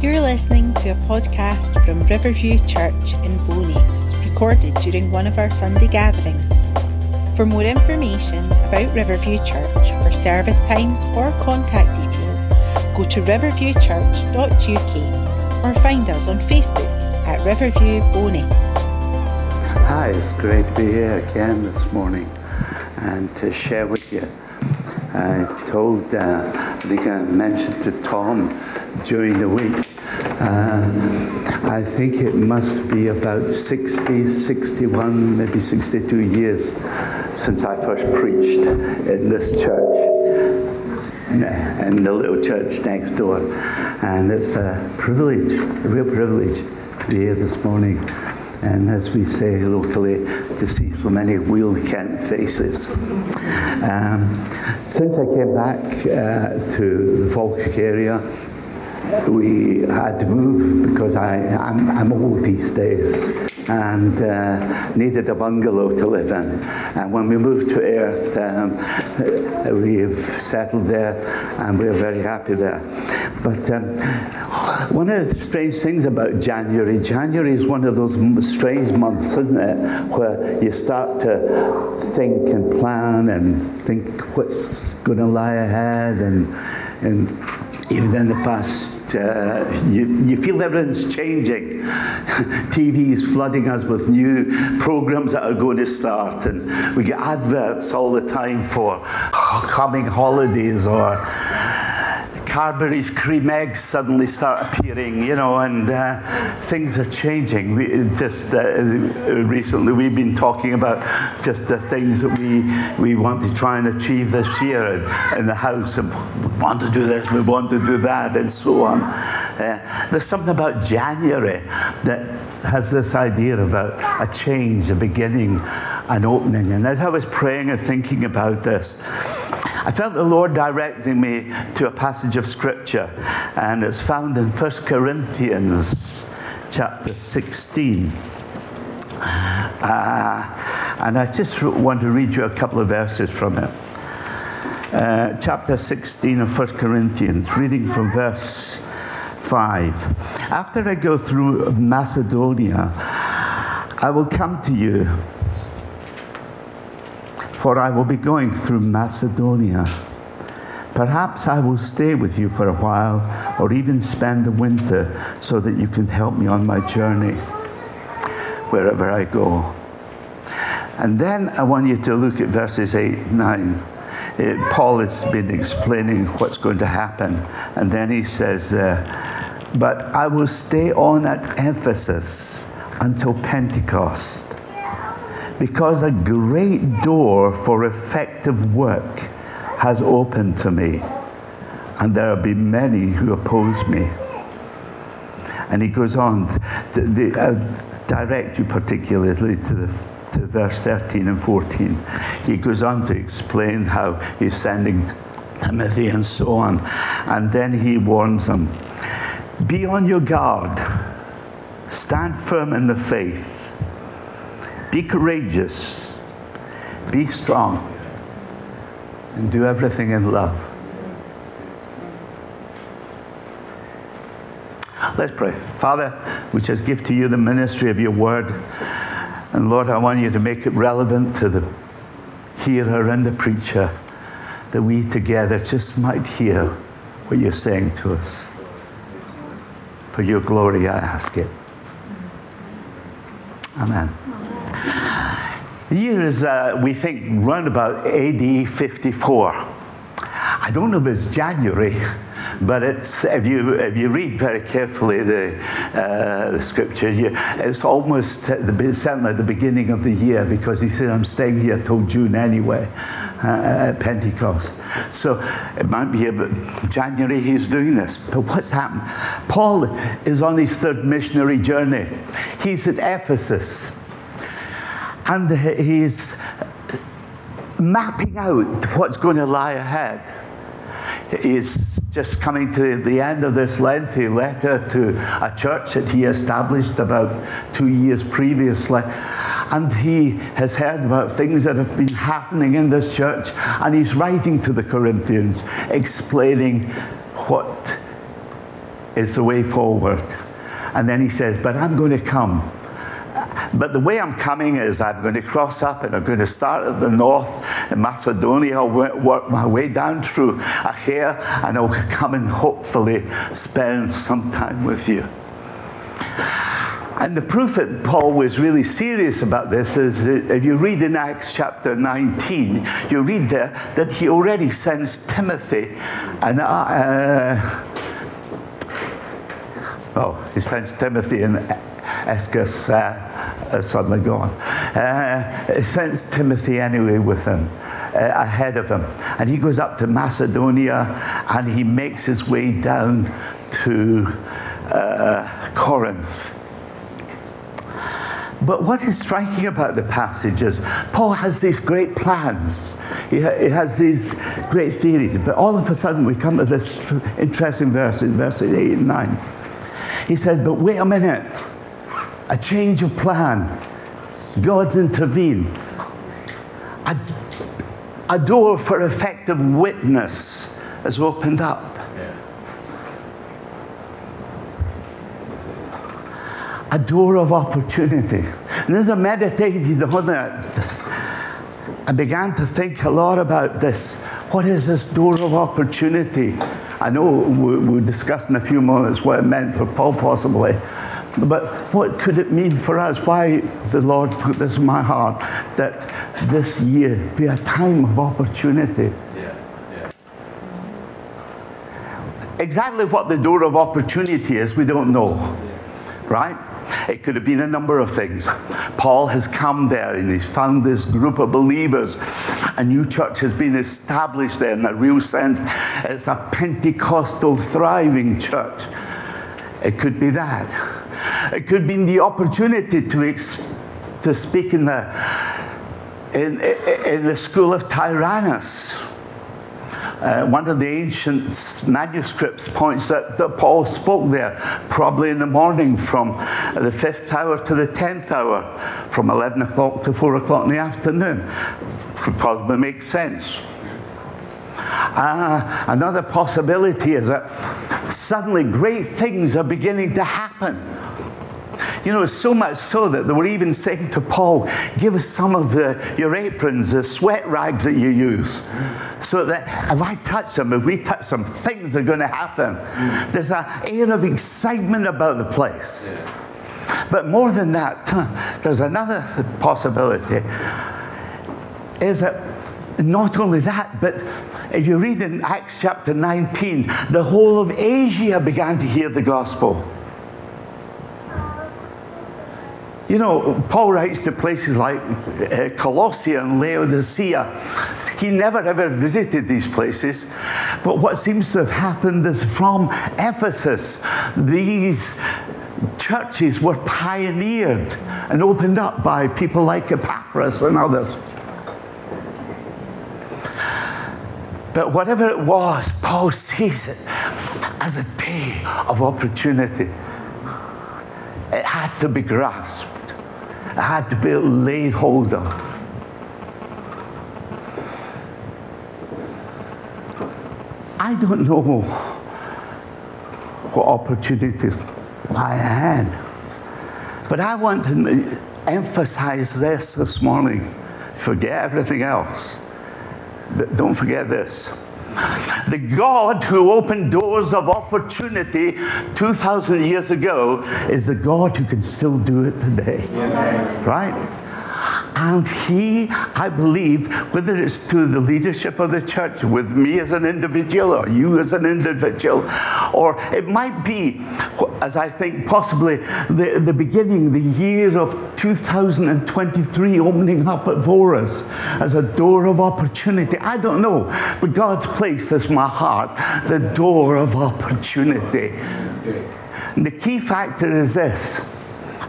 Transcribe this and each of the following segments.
You're listening to a podcast from Riverview Church in Bo'ness, recorded during one of our Sunday gatherings. For more information about Riverview Church, for service times or contact details, go to riverviewchurch.uk or find us on Facebook at Riverview Bo'ness. Hi, it's great to be here again this morning and to share with you. I told, uh, I think I mentioned to Tom during the week, uh, I think it must be about 60, 61, maybe 62 years since I first preached in this church and the little church next door. And it's a privilege, a real privilege to be here this morning. And as we say locally, to see so many wheel Kent faces. Um, since I came back uh, to the Falkirk area, we had to move because I, I'm, I'm old these days and uh, needed a bungalow to live in. And when we moved to Airth, um, we've settled there and we're very happy there. But um, one of the strange things about January, January is one of those strange months, isn't it, where you start to think and plan and think what's going to lie ahead and, and even in the past, uh, you, you feel everything's changing. TV is flooding us with new programs that are going to start, and we get adverts all the time for coming holidays or Cadbury's cream eggs suddenly start appearing, you know, and uh, things are changing. We just uh, recently we've been talking about just the things that we we want to try and achieve this year in, in the house, and we want to do this, we want to do that, and so on. Uh, there's something about January that has this idea about a change, a beginning, an opening. And as I was praying and thinking about this, I felt the Lord directing me to a passage of scripture, and it's found in 1 Corinthians chapter 16. Uh, and I just want to read you a couple of verses from it. Uh, chapter 16 of 1 Corinthians, reading from verse 5. After I go through Macedonia, I will come to you for I will be going through Macedonia. Perhaps I will stay with you for a while or even spend the winter so that you can help me on my journey wherever I go. And then I want you to look at verses 8 9. It, Paul has been explaining what's going to happen. And then he says, uh, But I will stay on at Ephesus until Pentecost because a great door for effective work has opened to me, and there have been many who oppose me. And he goes on to uh, direct you particularly to the to verse 13 and 14. He goes on to explain how he's sending Timothy and so on. And then he warns them Be on your guard, stand firm in the faith be courageous. Be strong. And do everything in love. Let's pray. Father, we just give to you the ministry of your word. And Lord, I want you to make it relevant to the hearer and the preacher that we together just might hear what you're saying to us. For your glory, I ask it. Amen. The year is, uh, we think, run about AD 54. I don't know if it's January, but it's, if, you, if you read very carefully the, uh, the scripture, you, it's almost the, certainly the beginning of the year because he said, I'm staying here till June anyway. Uh, at Pentecost. So it might be January he's doing this. But what's happened? Paul is on his third missionary journey. He's at Ephesus and he he's mapping out what's going to lie ahead. He's just coming to the end of this lengthy letter to a church that he established about two years previously. And he has heard about things that have been happening in this church. And he's writing to the Corinthians, explaining what is the way forward. And then he says, But I'm going to come. But the way I'm coming is I'm going to cross up and I'm going to start at the north in Macedonia. Work my way down through Achaia and I'll come and hopefully spend some time with you. And the proof that Paul was really serious about this is if you read in Acts chapter 19, you read there that he already sends Timothy and uh, oh, he sends Timothy and Escus uh, suddenly gone. Uh, he sends Timothy anyway with him. Uh, ahead of him. And he goes up to Macedonia and he makes his way down to uh, Corinth. But what is striking about the passage is Paul has these great plans. He, ha- he, has these great theories. But all of a sudden, we come to this interesting verse in verses 8 and 9. He said, But wait a minute, a change of plan. God's intervened. A, a door for effective witness has opened up. a door of opportunity. And as I meditated on it, I began to think a lot about this. What is this door of opportunity? I know we'll discuss in a few moments what it meant for Paul, possibly. But what could it mean for us? Why the Lord put this in my heart that this year be a time of opportunity? Yeah, yeah. Exactly what the door of opportunity is, we don't know. Right? It could have been a number of things. Paul has come there and he's found this group of believers. A new church has been established there in a real sense. It's a Pentecostal, thriving church. It could be that. It could be the opportunity to, to speak in the, in, in the school of Tyrannus uh, one of the ancient manuscripts points that, that Paul spoke there, probably in the morning from the fifth hour to the tenth hour, from 11 o'clock to 4 o'clock in the afternoon. Could probably make sense. Uh, another possibility is that suddenly great things are beginning to happen you know, so much so that they were even saying to Paul, give us some of the, your aprons, the sweat rags that you use. So that if I touch them, if we touch them, things are going to happen. There's an air of excitement about the place. But more than that, there's another possibility. Is that not only that, but if you read in Acts chapter 19, the whole of Asia began to hear the gospel. You know, Paul writes to places like uh, Colossae and Laodicea. He never ever visited these places. But what seems to have happened is from Ephesus, these churches were pioneered and opened up by people like Epaphras and others. But whatever it was, Paul sees it as a day of opportunity. It had to be grasped had to be laid hold of. I don't know what opportunities I had, but I want to emphasize this this morning. Forget everything else. But don't forget this. The God who opened doors of opportunity 2,000 years ago is the God who can still do it today. Right? And he, I believe, whether it's to the leadership of the church, with me as an individual, or you as an individual, or it might be, as I think, possibly the, the beginning, the year of 2023 opening up before us as a door of opportunity. I don't know, but God's placed in my heart the door of opportunity. And the key factor is this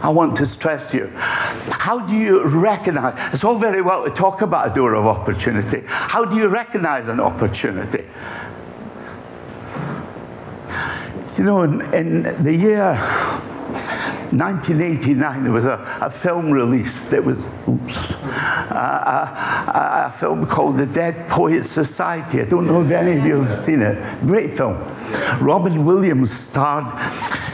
I want to stress here. How do you recognize? It's all very well to talk about a door of opportunity. How do you recognize an opportunity? You know, in, in the year 1989, there was a, a film release that was oops, a, a, a, film called The Dead Poets Society. I don't know if any of you have seen it. Great film. Robin Williams starred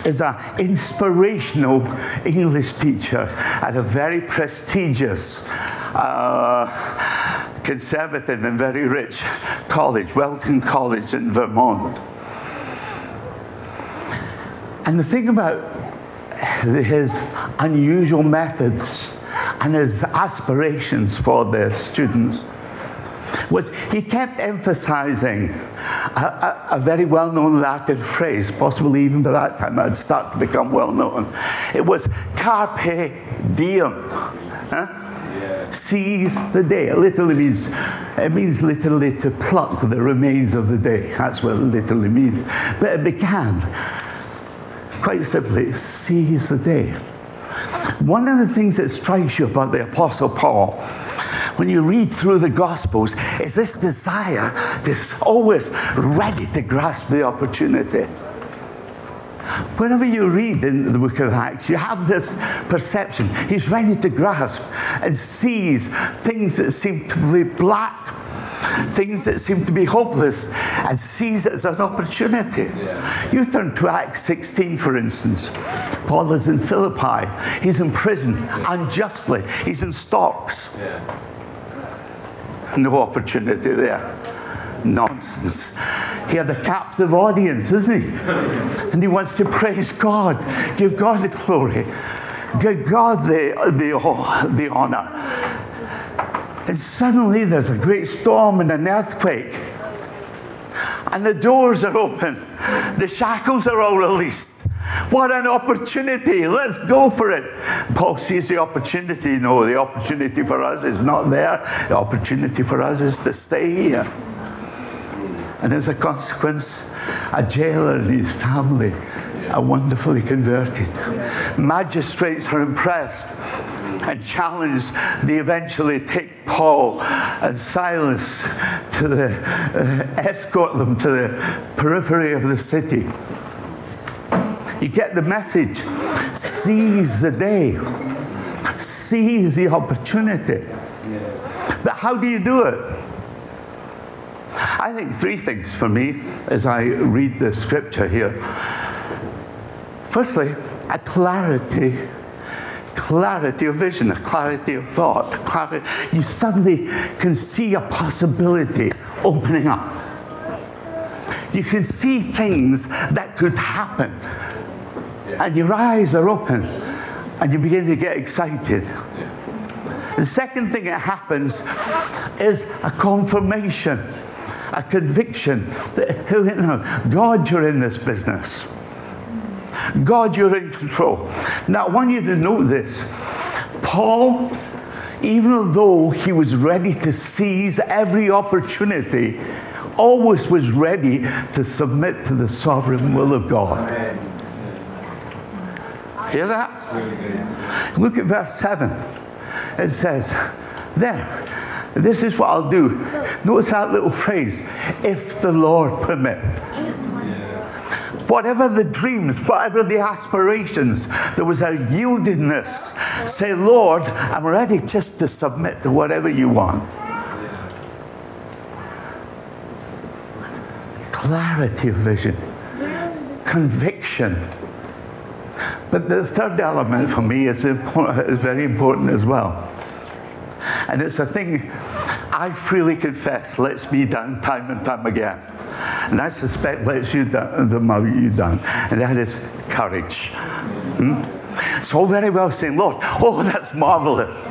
as an inspirational English teacher at a very prestigious, uh, conservative, and very rich college, Welton College in Vermont. And the thing about his unusual methods and his aspirations for the students was he kept emphasizing a, a, a very well known Latin phrase, possibly even by that time I'd start to become well known. It was carpe diem. Huh? Seize the day. It literally means it means literally to pluck the remains of the day. That's what it literally means. But it began quite simply, seize the day. One of the things that strikes you about the Apostle Paul when you read through the Gospels is this desire, this always ready to grasp the opportunity. Whenever you read in the book of Acts, you have this perception. He's ready to grasp and seize things that seem to be black things that seem to be hopeless and sees it as an opportunity. Yeah. You turn to Acts 16, for instance. Paul is in Philippi. He's in prison yeah. unjustly. He's in stocks. Yeah. No opportunity there. Nonsense. He had a captive audience, isn't he? And he wants to praise God, give God the glory, give God the, the, the honor. And suddenly there's a great storm and an earthquake. And the doors are open. The shackles are all released. What an opportunity. Let's go for it. Paul sees the opportunity. No, the opportunity for us is not there. The opportunity for us is to stay here. And as a consequence, a jailer and his family are wonderfully converted. Magistrates are impressed and challenged. they eventually take Paul and Silas to the, uh, escort them to the periphery of the city. You get the message. Seize the day. Seize the opportunity. But how do you do it? I think three things for me as I read the scripture here. Firstly, a clarity clarity of vision, a clarity of thought. Clarity. You suddenly can see a possibility opening up. You can see things that could happen. And your eyes are open and you begin to get excited. The second thing that happens is a confirmation, a conviction that, you know, God, you're in this business. God, you're in control. Now, I want you to know this. Paul, even though he was ready to seize every opportunity, always was ready to submit to the sovereign will of God. Hear that? Look at verse 7. It says, There, this is what I'll do. Notice that little phrase, if the Lord permit whatever the dreams, whatever the aspirations, there was a yieldedness. Say, Lord, I'm ready just to submit to whatever you want. Clarity of vision, conviction. But the third element for me is, important, is very important as well. And it's a thing I freely confess lets me down time and time again. And I suspect lets you down, the more you down. And that is courage. Hmm? It's all very well saying, Lord, oh, that's marvelous.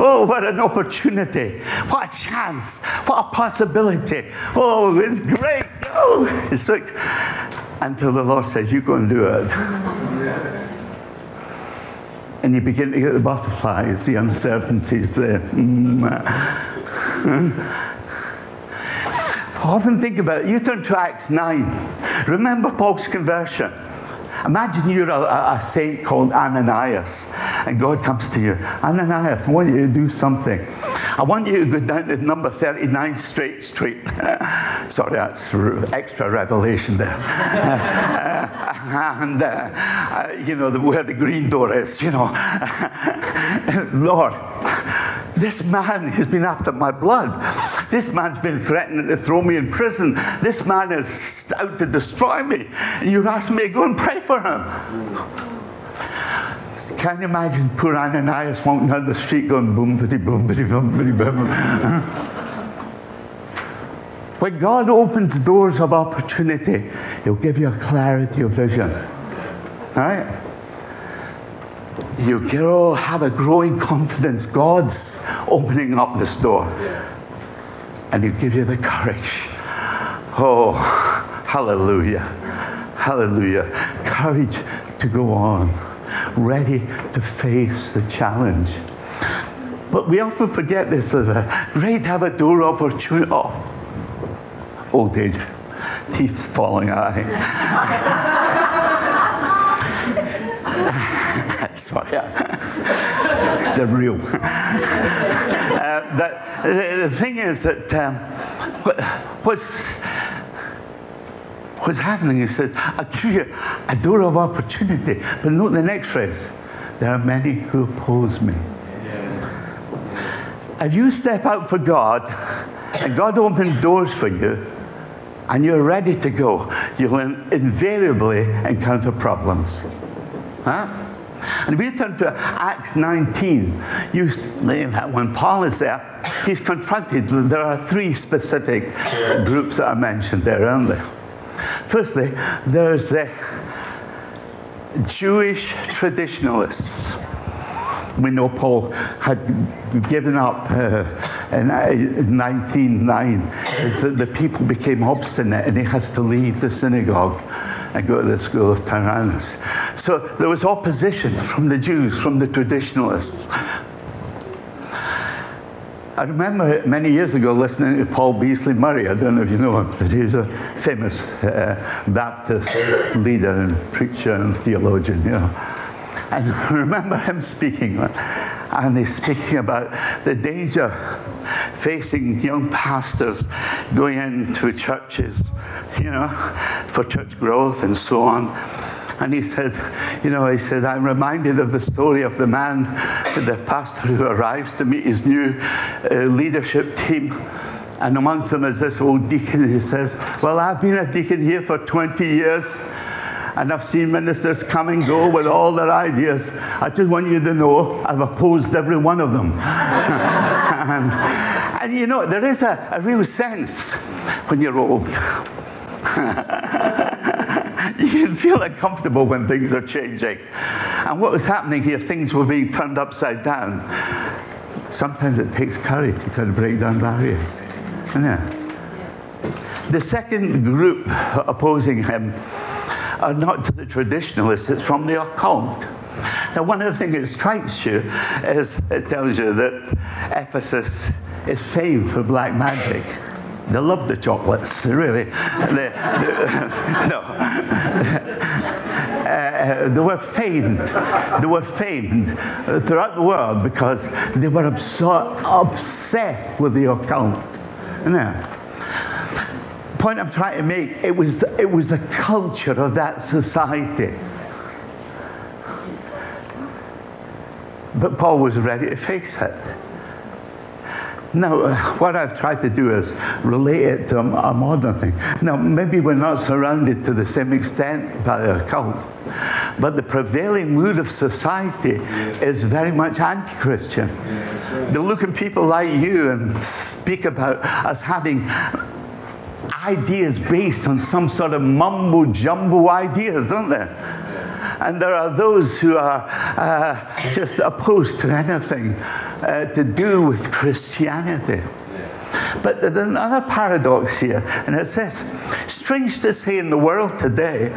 Oh, what an opportunity. What a chance. What a possibility. Oh, it's great. Oh, it's like, until the Lord says, you go and do it. And you begin to get the butterflies, the uncertainties, the. Mm, often think about it. You turn to Acts 9. Remember Paul's conversion. Imagine you're a, a, saint called Ananias, and God comes to you. Ananias, I want you to do something. I want you to go down to number 39 Straight Street. Sorry, that's extra revelation there. and uh, uh, you know where the green door is. You know, Lord, this man has been after my blood. This man's been threatening to throw me in prison. This man is out to destroy me. And you've asked me to go and pray for him. Can you imagine poor Ananias walking down the street going boom, bitty, boom, bitty, boom, bitty, boom? when God opens doors of opportunity, He'll give you a clarity of vision. Right? You grow, oh, have a growing confidence. God's opening up this door. And He'll give you the courage. Oh, hallelujah. Hallelujah. Courage to go on ready to face the challenge. But we often forget this. Great to have a door opportunity. Oh, old age, teeth falling out. Sorry, they're real. uh, but the, the, thing is that um, what's what's happening is that I'll give you a door of opportunity. But note the next phrase there are many who oppose me. If you step out for God and God opens doors for you and you're ready to go, you'll invariably encounter problems. Huh? And we turn to Acts 19, you, when Paul is there, he's confronted. There are three specific groups that are mentioned there, aren't there? Firstly, there's the Jewish traditionalists. We know Paul had given up uh, in 1909. The, the people became obstinate and he has to leave the synagogue and go to the school of Tyrannus. So there was opposition from the Jews, from the traditionalists. I remember many years ago listening to Paul Beasley Murray. I don't know if you know him, but he's a famous uh, Baptist leader and preacher and theologian, you know. And I remember him speaking, and he's speaking about the danger facing young pastors going into churches, you know, for church growth and so on and he said, you know, he said, I'm reminded of the story of the man, the pastor who arrives to meet his new uh, leadership team. And amongst them is this old deacon He says, Well, I've been a deacon here for 20 years and I've seen ministers come and go with all their ideas. I just want you to know I've opposed every one of them. and, and, you know, there is a, a real sense when you're old. you can feel uncomfortable when things are changing. And what was happening here, things were being turned upside down. Sometimes it takes courage to kind of break down barriers. Yeah. The second group opposing him are not to the traditionalists, it's from the occult. Now, one of the things that strikes you is it tells you that Ephesus is famed for black magic. They love the chocolates, really. they, they, no. Uh, they were famed. They were famed throughout the world because they were absor- obsessed with the occult. Yeah. Point I'm trying to make, it was, it was a culture of that society. But Paul was ready to face it. Now, uh, what I've tried to do is relate it to a, a modern thing. Now, maybe we're not surrounded to the same extent by the occult, but the prevailing mood of society is very much anti Christian. Yeah, right. They look at people like you and speak about us having ideas based on some sort of mumbo jumbo ideas, don't they? And there are those who are uh, just opposed to anything uh, to do with Christianity. But there's another paradox here, and it says, strange to say in the world today,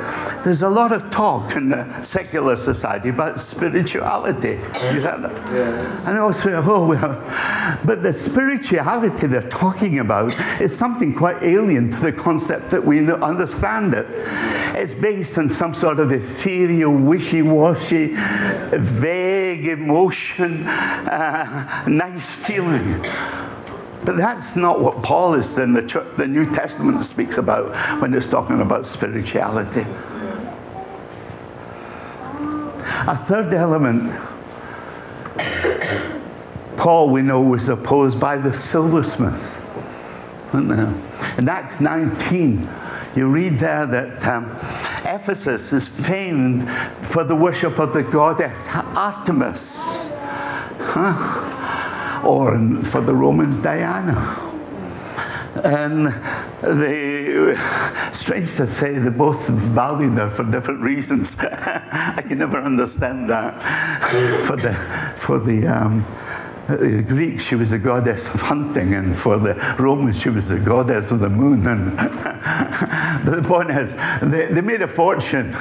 there's a lot of talk in the secular society about spirituality. You heard? Yeah. And also, oh, well, but the spirituality they're talking about is something quite alien to the concept that we understand it. It's based on some sort of ethereal, wishy washy, vague emotion, uh, nice feeling. But that's not what Paul is in the, the New Testament speaks about when he's talking about spirituality. A third element Paul, we know, was opposed by the silversmith. In Acts 19, you read there that um, Ephesus is famed for the worship of the goddess Artemis, huh? or for the Romans, Diana. And they, strange to say, they both valued her for different reasons. I can never understand that. for the, for the um, the Greeks, she was a goddess of hunting, and for the Romans, she was a goddess of the moon. And the point is, they, they made a fortune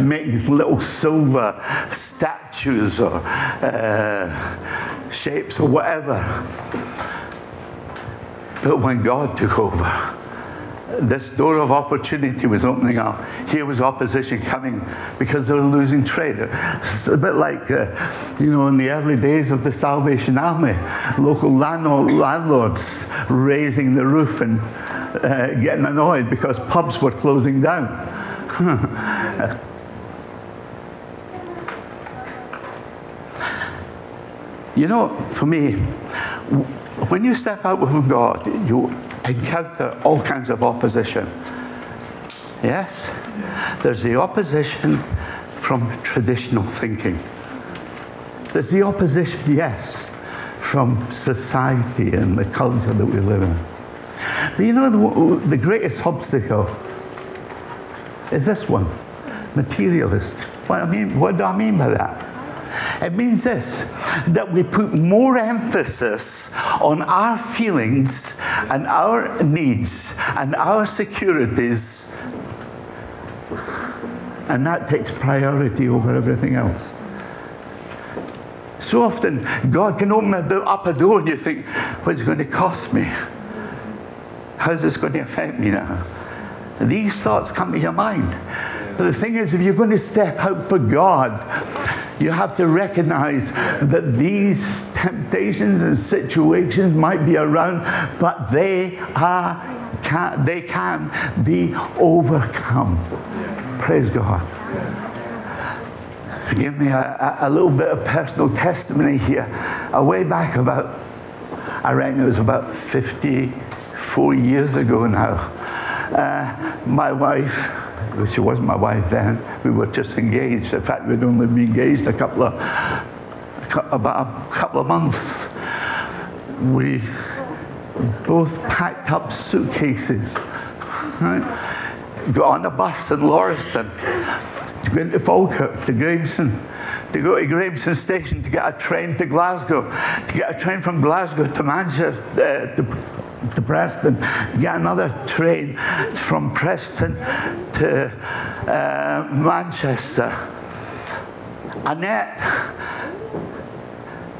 making little silver statues or uh, shapes or whatever. But when God took over, this door of opportunity was opening up. Here was opposition coming because they were losing trade. It's a bit like, uh, you know, in the early days of the Salvation Army, local landlords raising the roof and uh, getting annoyed because pubs were closing down. you know, for me, when you step out with God, you encounter all kinds of opposition. Yes? There's the opposition from traditional thinking. There's the opposition, yes, from society and the culture that we live in. But you know, the, the greatest obstacle is this one materialist. What, I mean, what do I mean by that? It means this that we put more emphasis on our feelings and our needs and our securities, and that takes priority over everything else. So often, God can open up a door and you think, what's it going to cost me? How's this going to affect me now? These thoughts come to your mind. But the thing is, if you're going to step out for God, you have to recognize that these temptations and situations might be around, but they are can, they can be overcome. Praise God. Forgive me a, a, little bit of personal testimony here. A way back about, I reckon it was about 54 years ago now. Uh, my wife she wasn't my wife then. We were just engaged. In fact, we'd only been engaged a couple of, about a couple of months. We both packed up suitcases, right? got on a bus in Laurieston to go into Falkirk, to Grahamston, to go to Grahamston Station to get a train to Glasgow, to get a train from Glasgow to Manchester, uh, to to Preston, get another train from Preston to uh, Manchester. Annette,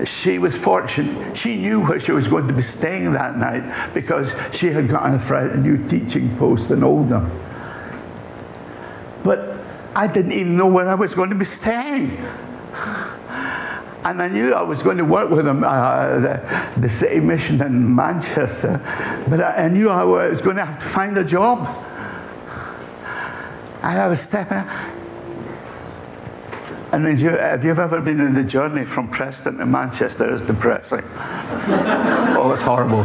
she was fortunate. She knew where she was going to be staying that night because she had gotten a new teaching post in Oldham. But I didn't even know where I was going to be staying. And I knew I was going to work with them, uh, the, the, city mission in Manchester, but I, I, knew I was going to have to find a job. And I was stepping. Out. And you, have you ever been in the journey from Preston to Manchester? It's depressing. oh, it's horrible.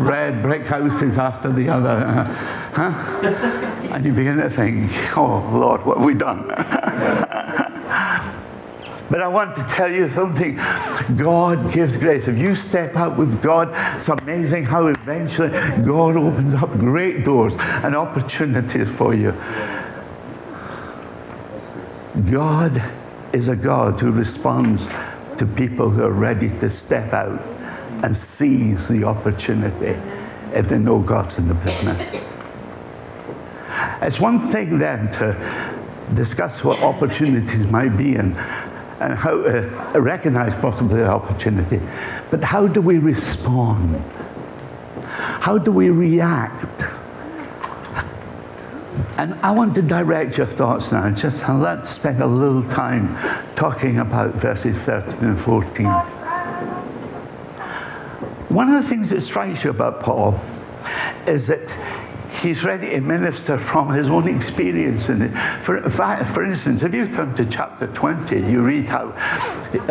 Red brick houses after the other. Uh, huh? And you begin to think, oh, Lord, what have we done? But I want to tell you something. God gives grace. If you step out with God, it's amazing how eventually God opens up great doors and opportunities for you. God is a God who responds to people who are ready to step out and seize the opportunity if they know God's in the business. It's one thing then to discuss what opportunities might be and and how to uh, recognize possibly the opportunity. But how do we respond? How do we react? And I want to direct your thoughts now. Just let's spend a little time talking about verses 13 and 14. One of the things that strikes you about Paul is that he's ready to minister from his own experience. And for, for instance, if you turn to chapter 20, you read how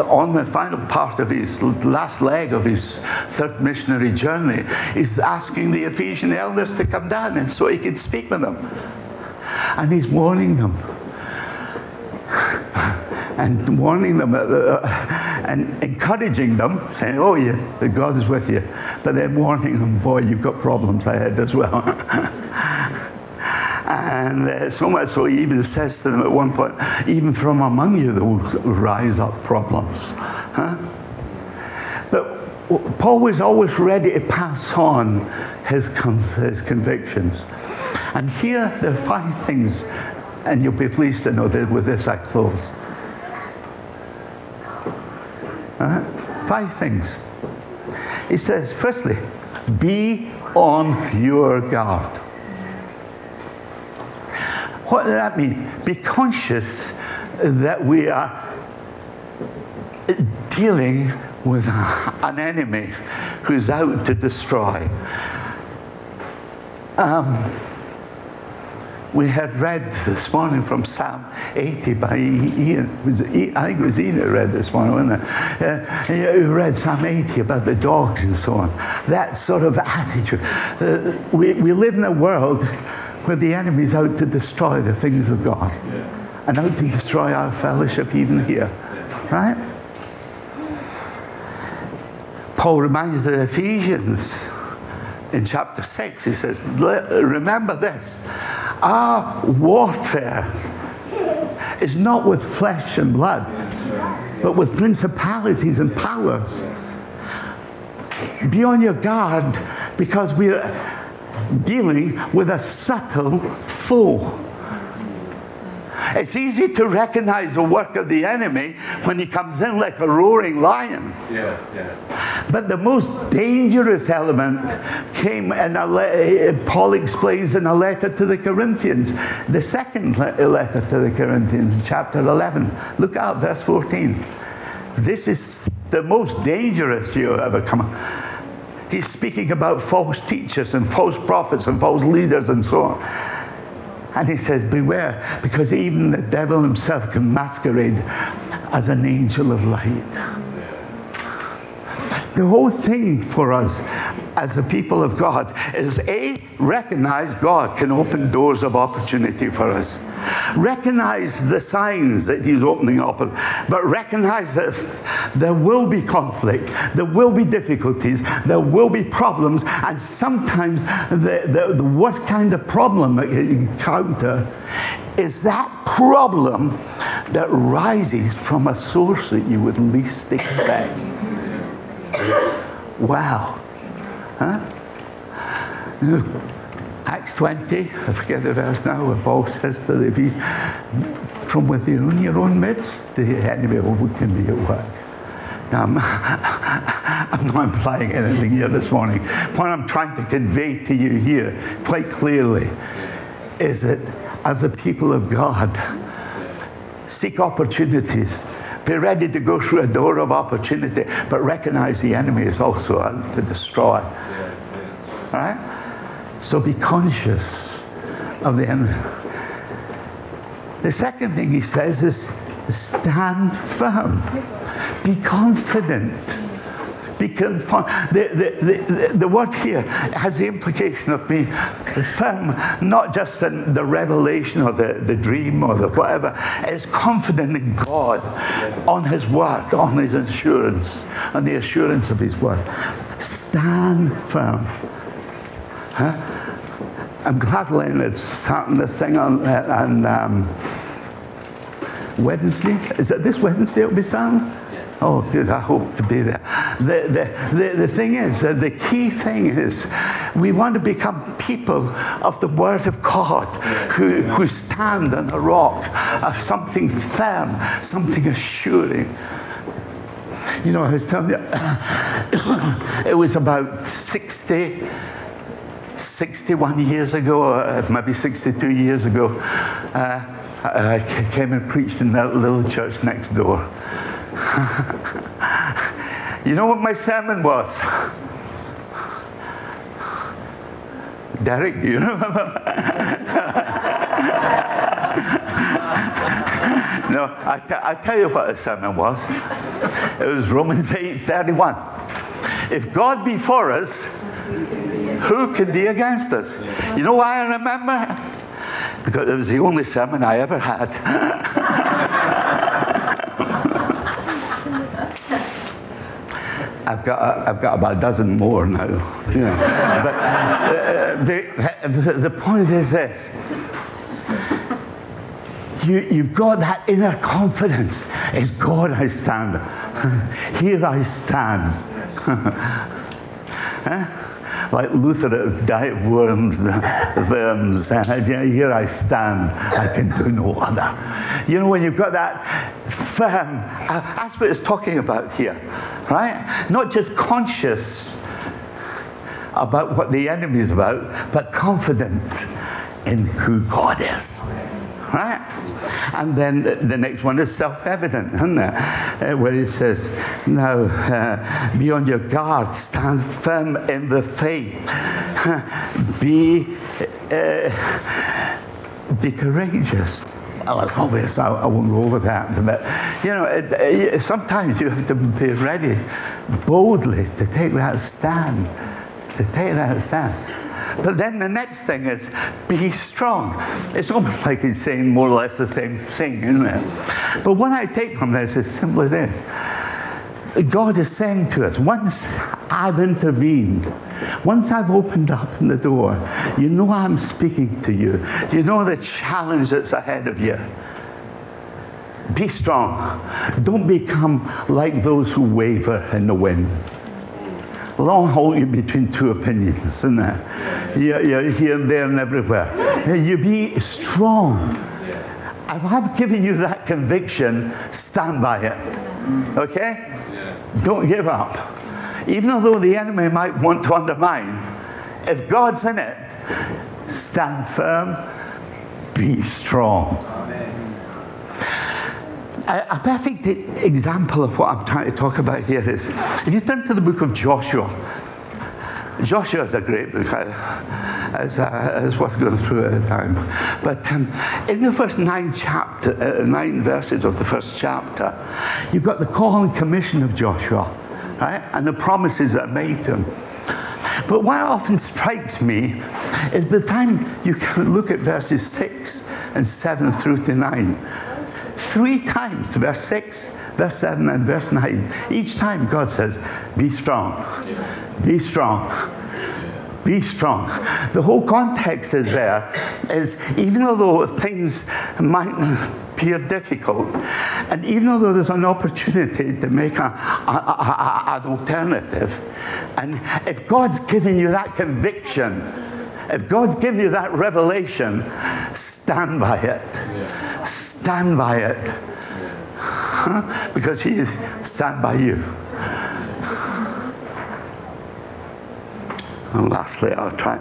on the final part of his last leg of his third missionary journey, he's asking the Ephesian elders to come down and so he can speak with them. And he's warning them and warning them uh, uh, and encouraging them, saying, Oh, yeah, God is with you. But then warning them, Boy, you've got problems ahead as well. and uh, so much so, he even says to them at one point, Even from among you, there will rise up problems. Huh? But Paul was always ready to pass on his, his convictions. And here there are five things, and you'll be pleased to know that with this I close. Right? Five things. It says, firstly, be on your guard. What does that mean? Be conscious that we are dealing with an enemy who's out to destroy. Um, we had read this morning from Psalm 80 by Ian. I think it was Ian that read this morning, wasn't it? Uh, read Psalm 80 about the dogs and so on. That sort of attitude. Uh, we, we live in a world where the enemy is out to destroy the things of God yeah. and out to destroy our fellowship even here. Right? Paul reminds the Ephesians in chapter 6, he says, Remember this our warfare is not with flesh and blood, but with principalities and powers. Be on your guard because we're dealing with a subtle foe. It's easy to recognize the work of the enemy when he comes in like a roaring lion. Yeah, yeah. But the most dangerous element came in a le- Paul explains in a letter to the Corinthians, the second letter to the Corinthians, chapter 11. Look out, verse 14. This is the most dangerous you'll ever come. He's speaking about false teachers and false prophets and false leaders and so on. And he says, Beware, because even the devil himself can masquerade as an angel of light. The whole thing for us as a people of God is A, recognize God can open doors of opportunity for us. Recognize the signs that He's opening up, but recognize that there will be conflict, there will be difficulties, there will be problems, and sometimes the, the, the worst kind of problem that you encounter is that problem that rises from a source that you would least expect. Wow. Huh? Acts 20, I forget the verse now, where Paul says that if you, from within your own midst, the enemy can be at work. Now, I'm, I'm not implying anything here this morning. What I'm trying to convey to you here quite clearly is that as a people of God, seek opportunities. Be ready to go through a door of opportunity, but recognize the enemy is also out to destroy. Right? So be conscious of the enemy. The second thing he says is stand firm. Be confident. Be confident. The, the, the, the, word here has the implication of being firm, not just in the revelation or the, the dream or the whatever. It's confident in God, on His word, on His assurance, on the assurance of His word. Stand firm. Huh? I'm glad Leonard's starting to sing on, uh, on um, Wednesday. Is it this Wednesday it'll be starting? Oh, good. I hope to be there. The, the, the, the thing is, uh, the key thing is, we want to become people of the Word of God who, who stand on a rock of something firm, something assuring. You know, I was telling you, it was about 60 61 years ago, uh, maybe 62 years ago, uh, I came and preached in that little church next door. you know what my sermon was? Derek, do you remember? no, I, t- I tell you what the sermon was. It was Romans 8 31. If God be for us, who can be against us? You know why I remember? Because it was the only sermon I ever had. I've got, I've got about a dozen more now. But uh, the, the, point is this you, you've got that inner confidence. It's God I stand. Here I stand. Like Luther died worms, worms, and here I stand. I can do no other. You know, when you've got that firm, uh, that's what it's talking about here, right? Not just conscious about what the enemy is about, but confident in who God is. Right? And then the next one is self evident, isn't it? Uh, where he says, Now uh, be on your guard, stand firm in the faith, be, uh, be courageous. Well, obvious, I, I, won't go over that. But, you know, it, it, sometimes you have to be ready boldly to take that stand, to take that stand. But then the next thing is be strong. It's almost like he's saying more or less the same thing, isn't it? But what I take from this is simply this. God is saying to us, once I've intervened, once I've opened up the door, you know I'm speaking to you. You know the challenge that's ahead of you. Be strong. Don't become like those who waver in the wind long hold you between two opinions, isn't it? You're, you're here, there, and everywhere. You be strong. If I've given you that conviction, stand by it. Okay? Don't give up. Even though the enemy might want to undermine, if God's in it, stand firm, be strong a, perfect example of what I'm trying to talk about here is if you turn to the book of Joshua, Joshua is a great book. It's, uh, it's worth going through at a time. But um, in the first nine chapter, uh, nine verses of the first chapter, you've got the call and commission of Joshua, right, and the promises that are made to him. But what often strikes me is by the time you look at verses six and seven through to nine, Three times, verse 6, verse 7, and verse 9. Each time God says, Be strong, be strong. Be strong. The whole context is there is even though things might appear difficult, and even though there's an opportunity to make a, a, a, an alternative, and if God's given you that conviction, if God's given you that revelation, stand by it. Stand by it. Because he is stand by you. And lastly, I'll try.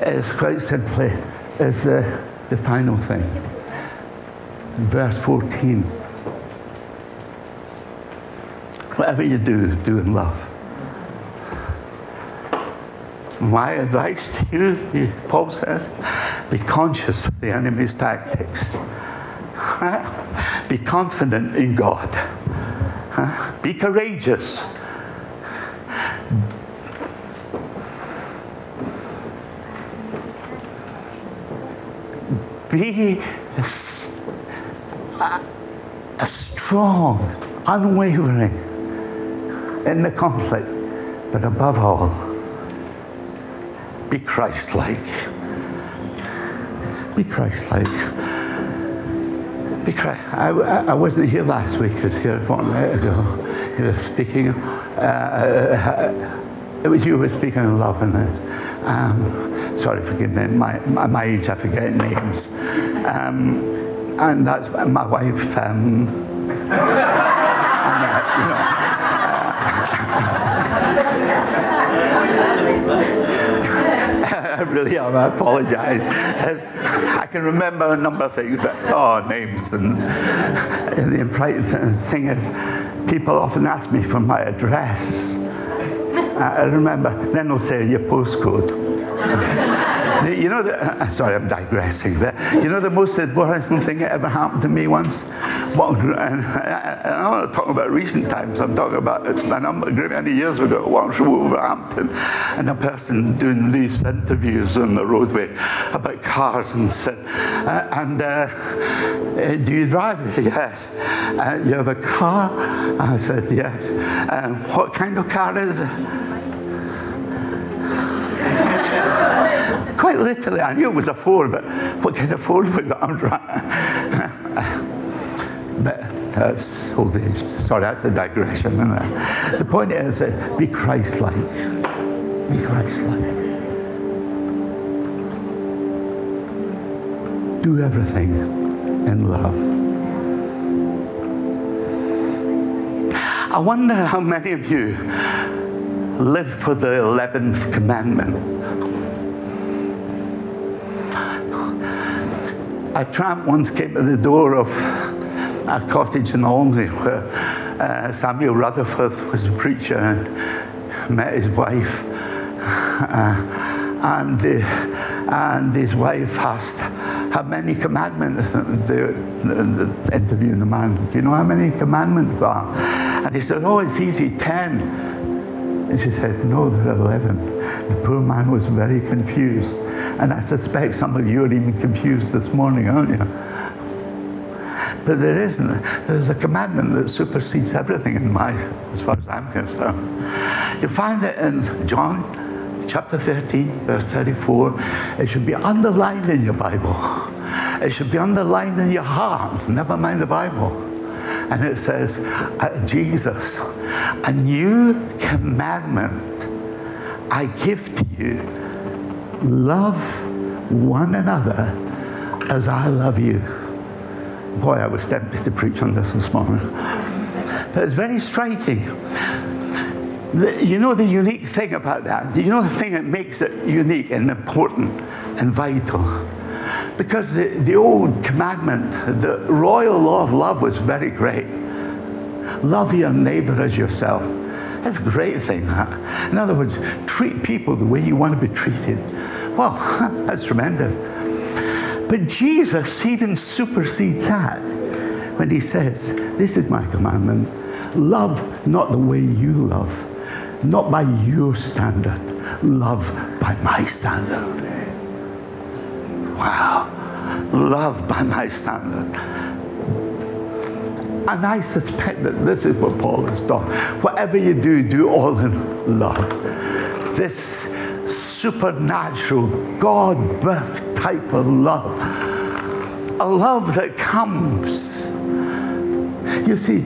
It's quite simply is uh, the final thing. Verse 14. Whatever you do, do in love. My advice to you, Paul says, be conscious of the enemy's tactics. Be confident in God. Be courageous. Be strong, unwavering in the conflict, but above all, be Christ like. Be Christ like. Because I, I wasn't here last week, I was here a fortnight ago. You were speaking, uh, it was you who were speaking of love, and um, sorry, forgive me, my, my, age, I forget names. Um, and that's my wife. Um, and, uh, you know, I really am. I apologize. I can remember a number of things, but oh, names. And, and the frightening thing is, people often ask me for my address. I remember, then they'll say your postcode. You know, the, uh, sorry, I'm digressing, but you know the most embarrassing thing that ever happened to me once? What, and I'm not talking about recent times, I'm talking about a number, many years ago, once Wolverhampton, and a person doing these interviews on the roadway about cars and said, uh, and uh, uh do you drive? Yes. Uh, you have a car? I said, yes. Um, what kind of car is it? Quite literally, I knew it was a Ford, but what kind of Ford was it? but that's old age. Sorry, that's a digression. The point is, that be Christ-like. Be Christ-like. Do everything in love. I wonder how many of you live for the 11th commandment. A tramp once came to the door of a cottage in Olney where uh, Samuel Rutherford was a preacher and met his wife. Uh, and, uh, and his wife asked, How many commandments? The, the, the interviewing the man, Do you know how many commandments are? And he said, Oh, it's easy, 10. And she said, No, there are 11. The poor man was very confused. And I suspect some of you are even confused this morning, aren't you? But there isn't. There's a commandment that supersedes everything in my, as far as I'm concerned. You find it in John chapter 13, verse 34. It should be underlined in your Bible. It should be underlined in your heart, never mind the Bible. And it says, uh, Jesus, a new commandment I give to you love one another as I love you. Boy, I was tempted to preach on this this morning. But it's very striking. You know the unique thing about that? You know the thing that makes it unique and important and vital? Because the, the old commandment, the royal law of love was very great. Love your neighbor as yourself. That's a great thing. In other words, treat people the way you want to be treated. Well, that's tremendous. But Jesus even supersedes that when he says, This is my commandment love not the way you love, not by your standard, love by my standard. Wow. Love by my standard. And I suspect that this is what Paul has done. Whatever you do, do all in love. This supernatural, God birth type of love. A love that comes. You see,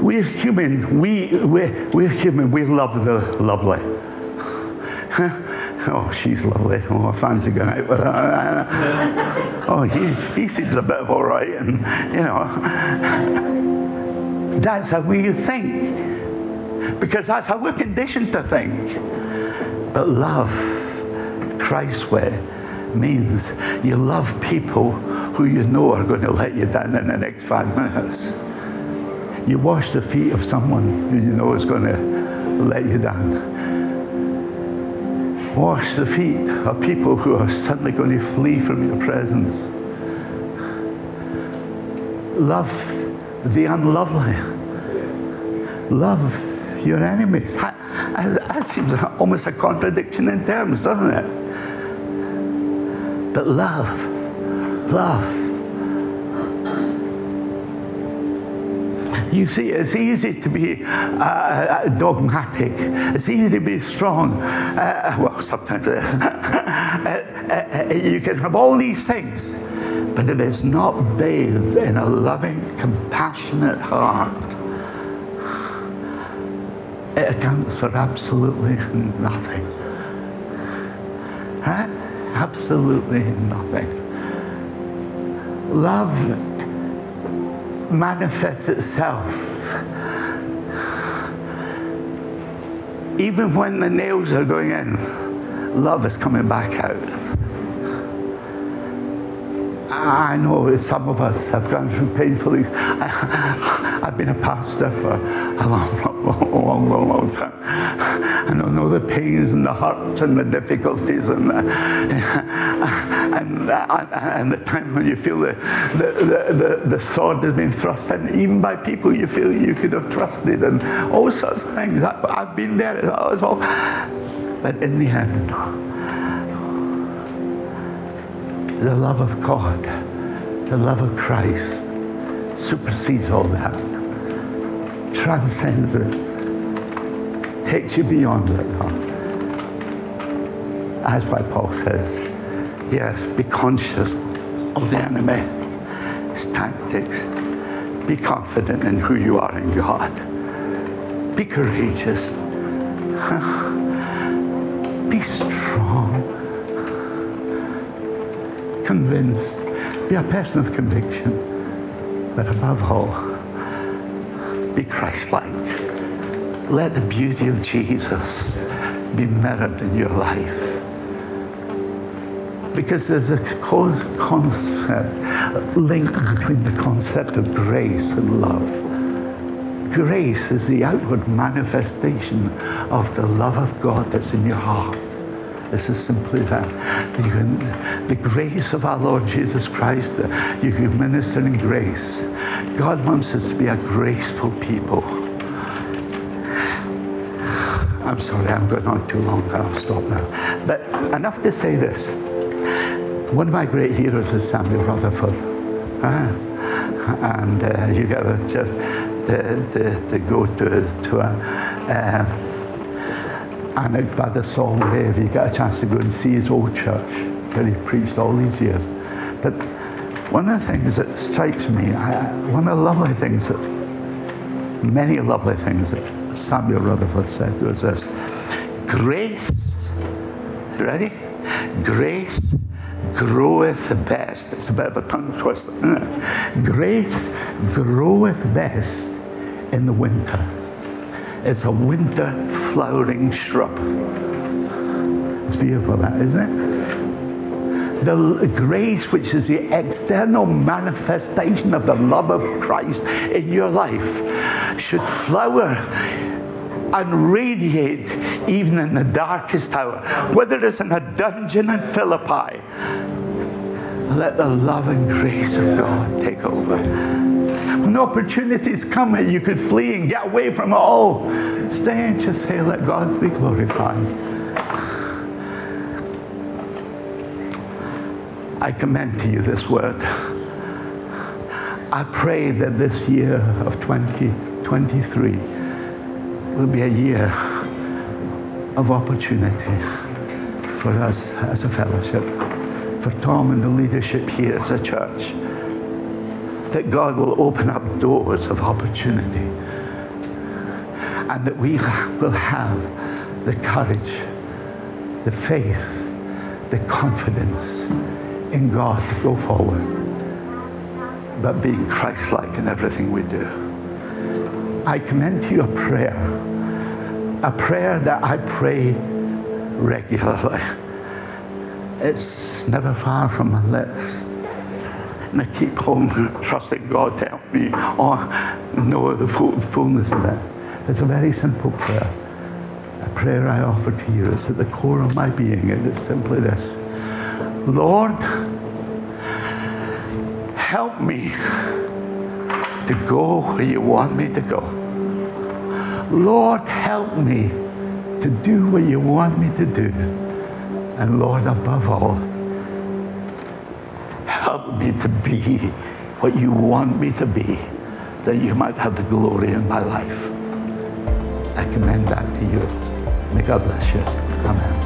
we're human. We, we're, we're human. We love the lovely. oh, she's lovely. Oh, I fancy going out with her. oh, he, he seems a bit of all right. And, you know, that's how we think. Because that's how we're conditioned to think. But love Christ's way means you love people who you know are going to let you down in the next five minutes. You wash the feet of someone who you know is going to let you down. Wash the feet of people who are suddenly going to flee from your presence. Love the unlovely. Love your enemies. That seems almost a contradiction in terms, doesn't it? But love, love. You see, it's easy to be uh, dogmatic. It's easy to be strong. Uh, well, sometimes it is. Uh, uh, you can have all these things, but if it's not bathed in a loving, compassionate heart, it accounts for absolutely nothing. Right? Absolutely nothing. Love manifests itself even when the nails are going in, love is coming back out. I know some of us have gone through painfully. I've been a pastor for a long, long, long, long, long time. And I know the pains and the hurts and the difficulties and the, and, and the time when you feel the, the, the, the, sword has been thrust in, even by people you feel you could have trusted, and all sorts of things. I, have been there as well. But in the end, the love of God, the love of Christ supersedes all that, transcends it takes you beyond it. As Paul says, yes, be conscious of the enemy, his tactics. Be confident in who you are in God. Be courageous. Be strong. Convinced. Be a person of conviction. But above all, be Christ like. Let the beauty of Jesus be mirrored in your life. Because there's a concept, link between the concept of grace and love. Grace is the outward manifestation of the love of God that's in your heart. This is simply that. Can, the grace of our Lord Jesus Christ, you can minister in grace. God wants us to be a graceful people. I'm sorry, I'm going on too long. I'll stop now. But enough to say this. One of my great heroes is Samuel Rutherford. Ah. And uh, you got to just to, to, to, go to, to a, uh, Anwoth by the Grave. You got a chance to go and see his old church where he preached all these years. But one of the things that strikes me, I, one of the lovely things that, many lovely things that Samuel Rutherford said was this Grace, ready? Grace groweth best. It's a bit of a tongue twister. Grace groweth best in the winter. It's a winter flowering shrub. It's beautiful, that, isn't it? the grace, which is the external manifestation of the love of Christ in your life, should flower and radiate even in the darkest hour, whether it's in a dungeon in Philippi. Let the love and grace of God take over. When opportunities come and you could flee and get away from it all, stay and just say, Let God be glorified. I commend to you this word. I pray that this year of 2023 will be a year of opportunity for us as a fellowship, for Tom and the leadership here as a church. That God will open up doors of opportunity and that we will have the courage, the faith, the confidence in God to go forward but being Christ like in everything we do. I commend to you a prayer, a prayer that I pray regularly. It's never far from my lips. And I keep home trusting God to help me or know the full, fullness of it. It's a very simple prayer. A prayer I offer to you is at the core of my being. and It is simply this Lord, help me to go where you want me to go. Lord, help me to do what you want me to do. And Lord, above all, help me to be what you want me to be, that you might have the glory in my life. I commend that to you. May God bless you. Amen.